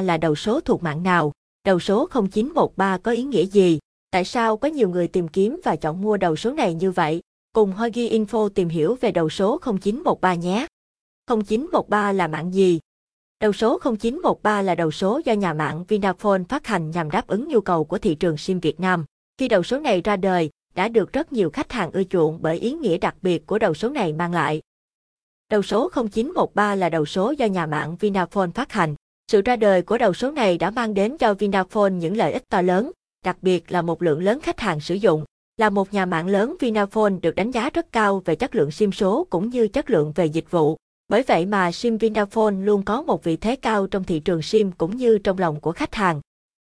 là đầu số thuộc mạng nào? Đầu số 0913 có ý nghĩa gì? Tại sao có nhiều người tìm kiếm và chọn mua đầu số này như vậy? Cùng Hogi Info tìm hiểu về đầu số 0913 nhé. 0913 là mạng gì? Đầu số 0913 là đầu số do nhà mạng Vinaphone phát hành nhằm đáp ứng nhu cầu của thị trường SIM Việt Nam. Khi đầu số này ra đời, đã được rất nhiều khách hàng ưa chuộng bởi ý nghĩa đặc biệt của đầu số này mang lại. Đầu số 0913 là đầu số do nhà mạng Vinaphone phát hành. Sự ra đời của đầu số này đã mang đến cho Vinaphone những lợi ích to lớn, đặc biệt là một lượng lớn khách hàng sử dụng. Là một nhà mạng lớn Vinaphone được đánh giá rất cao về chất lượng SIM số cũng như chất lượng về dịch vụ. Bởi vậy mà SIM Vinaphone luôn có một vị thế cao trong thị trường SIM cũng như trong lòng của khách hàng.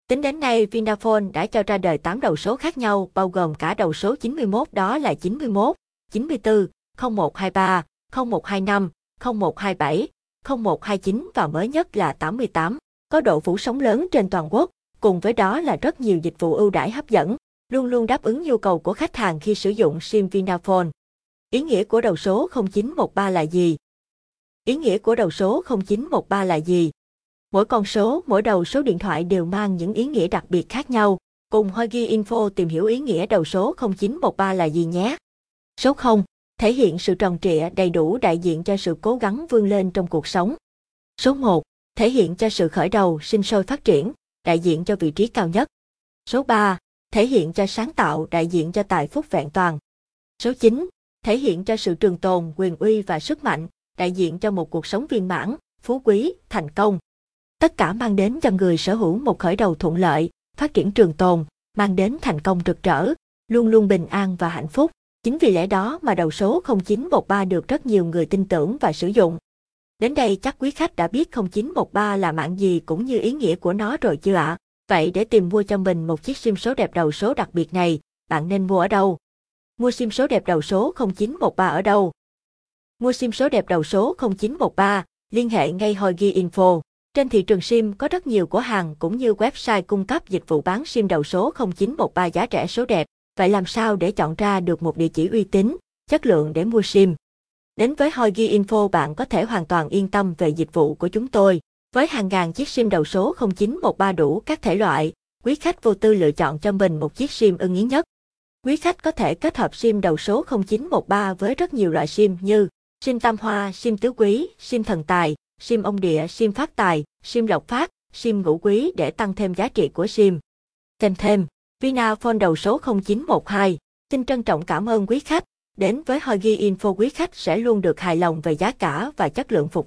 Tính đến nay, Vinaphone đã cho ra đời 8 đầu số khác nhau, bao gồm cả đầu số 91 đó là 91, 94, 0123, 0125, 0127, 0129 và mới nhất là 88. Có độ phủ sóng lớn trên toàn quốc, cùng với đó là rất nhiều dịch vụ ưu đãi hấp dẫn, luôn luôn đáp ứng nhu cầu của khách hàng khi sử dụng SIM Vinaphone. Ý nghĩa của đầu số 0913 là gì? Ý nghĩa của đầu số 0913 là gì? Mỗi con số, mỗi đầu số điện thoại đều mang những ý nghĩa đặc biệt khác nhau. Cùng Hogi Info tìm hiểu ý nghĩa đầu số 0913 là gì nhé. Số 0 thể hiện sự tròn trịa đầy đủ đại diện cho sự cố gắng vươn lên trong cuộc sống. Số 1 thể hiện cho sự khởi đầu, sinh sôi phát triển, đại diện cho vị trí cao nhất. Số 3 thể hiện cho sáng tạo, đại diện cho tài phúc vẹn toàn. Số 9 thể hiện cho sự trường tồn, quyền uy và sức mạnh, đại diện cho một cuộc sống viên mãn, phú quý, thành công. Tất cả mang đến cho người sở hữu một khởi đầu thuận lợi, phát triển trường tồn, mang đến thành công rực rỡ, luôn luôn bình an và hạnh phúc. Chính vì lẽ đó mà đầu số 0913 được rất nhiều người tin tưởng và sử dụng. Đến đây chắc quý khách đã biết 0913 là mạng gì cũng như ý nghĩa của nó rồi chưa ạ? Vậy để tìm mua cho mình một chiếc sim số đẹp đầu số đặc biệt này, bạn nên mua ở đâu? Mua sim số đẹp đầu số 0913 ở đâu? Mua sim số đẹp đầu số 0913, liên hệ ngay Hogi Info. Trên thị trường SIM có rất nhiều cửa hàng cũng như website cung cấp dịch vụ bán SIM đầu số 0913 giá rẻ số đẹp. Vậy làm sao để chọn ra được một địa chỉ uy tín, chất lượng để mua SIM? Đến với Hoigi Info bạn có thể hoàn toàn yên tâm về dịch vụ của chúng tôi. Với hàng ngàn chiếc SIM đầu số 0913 đủ các thể loại, quý khách vô tư lựa chọn cho mình một chiếc SIM ưng ý nhất. Quý khách có thể kết hợp SIM đầu số 0913 với rất nhiều loại SIM như SIM tam hoa, SIM tứ quý, SIM thần tài, SIM ông địa, SIM phát tài, SIM lộc phát, SIM ngũ quý để tăng thêm giá trị của SIM. Thêm thêm, Vinaphone đầu số 0912, xin trân trọng cảm ơn quý khách. Đến với Hogi Info quý khách sẽ luôn được hài lòng về giá cả và chất lượng phục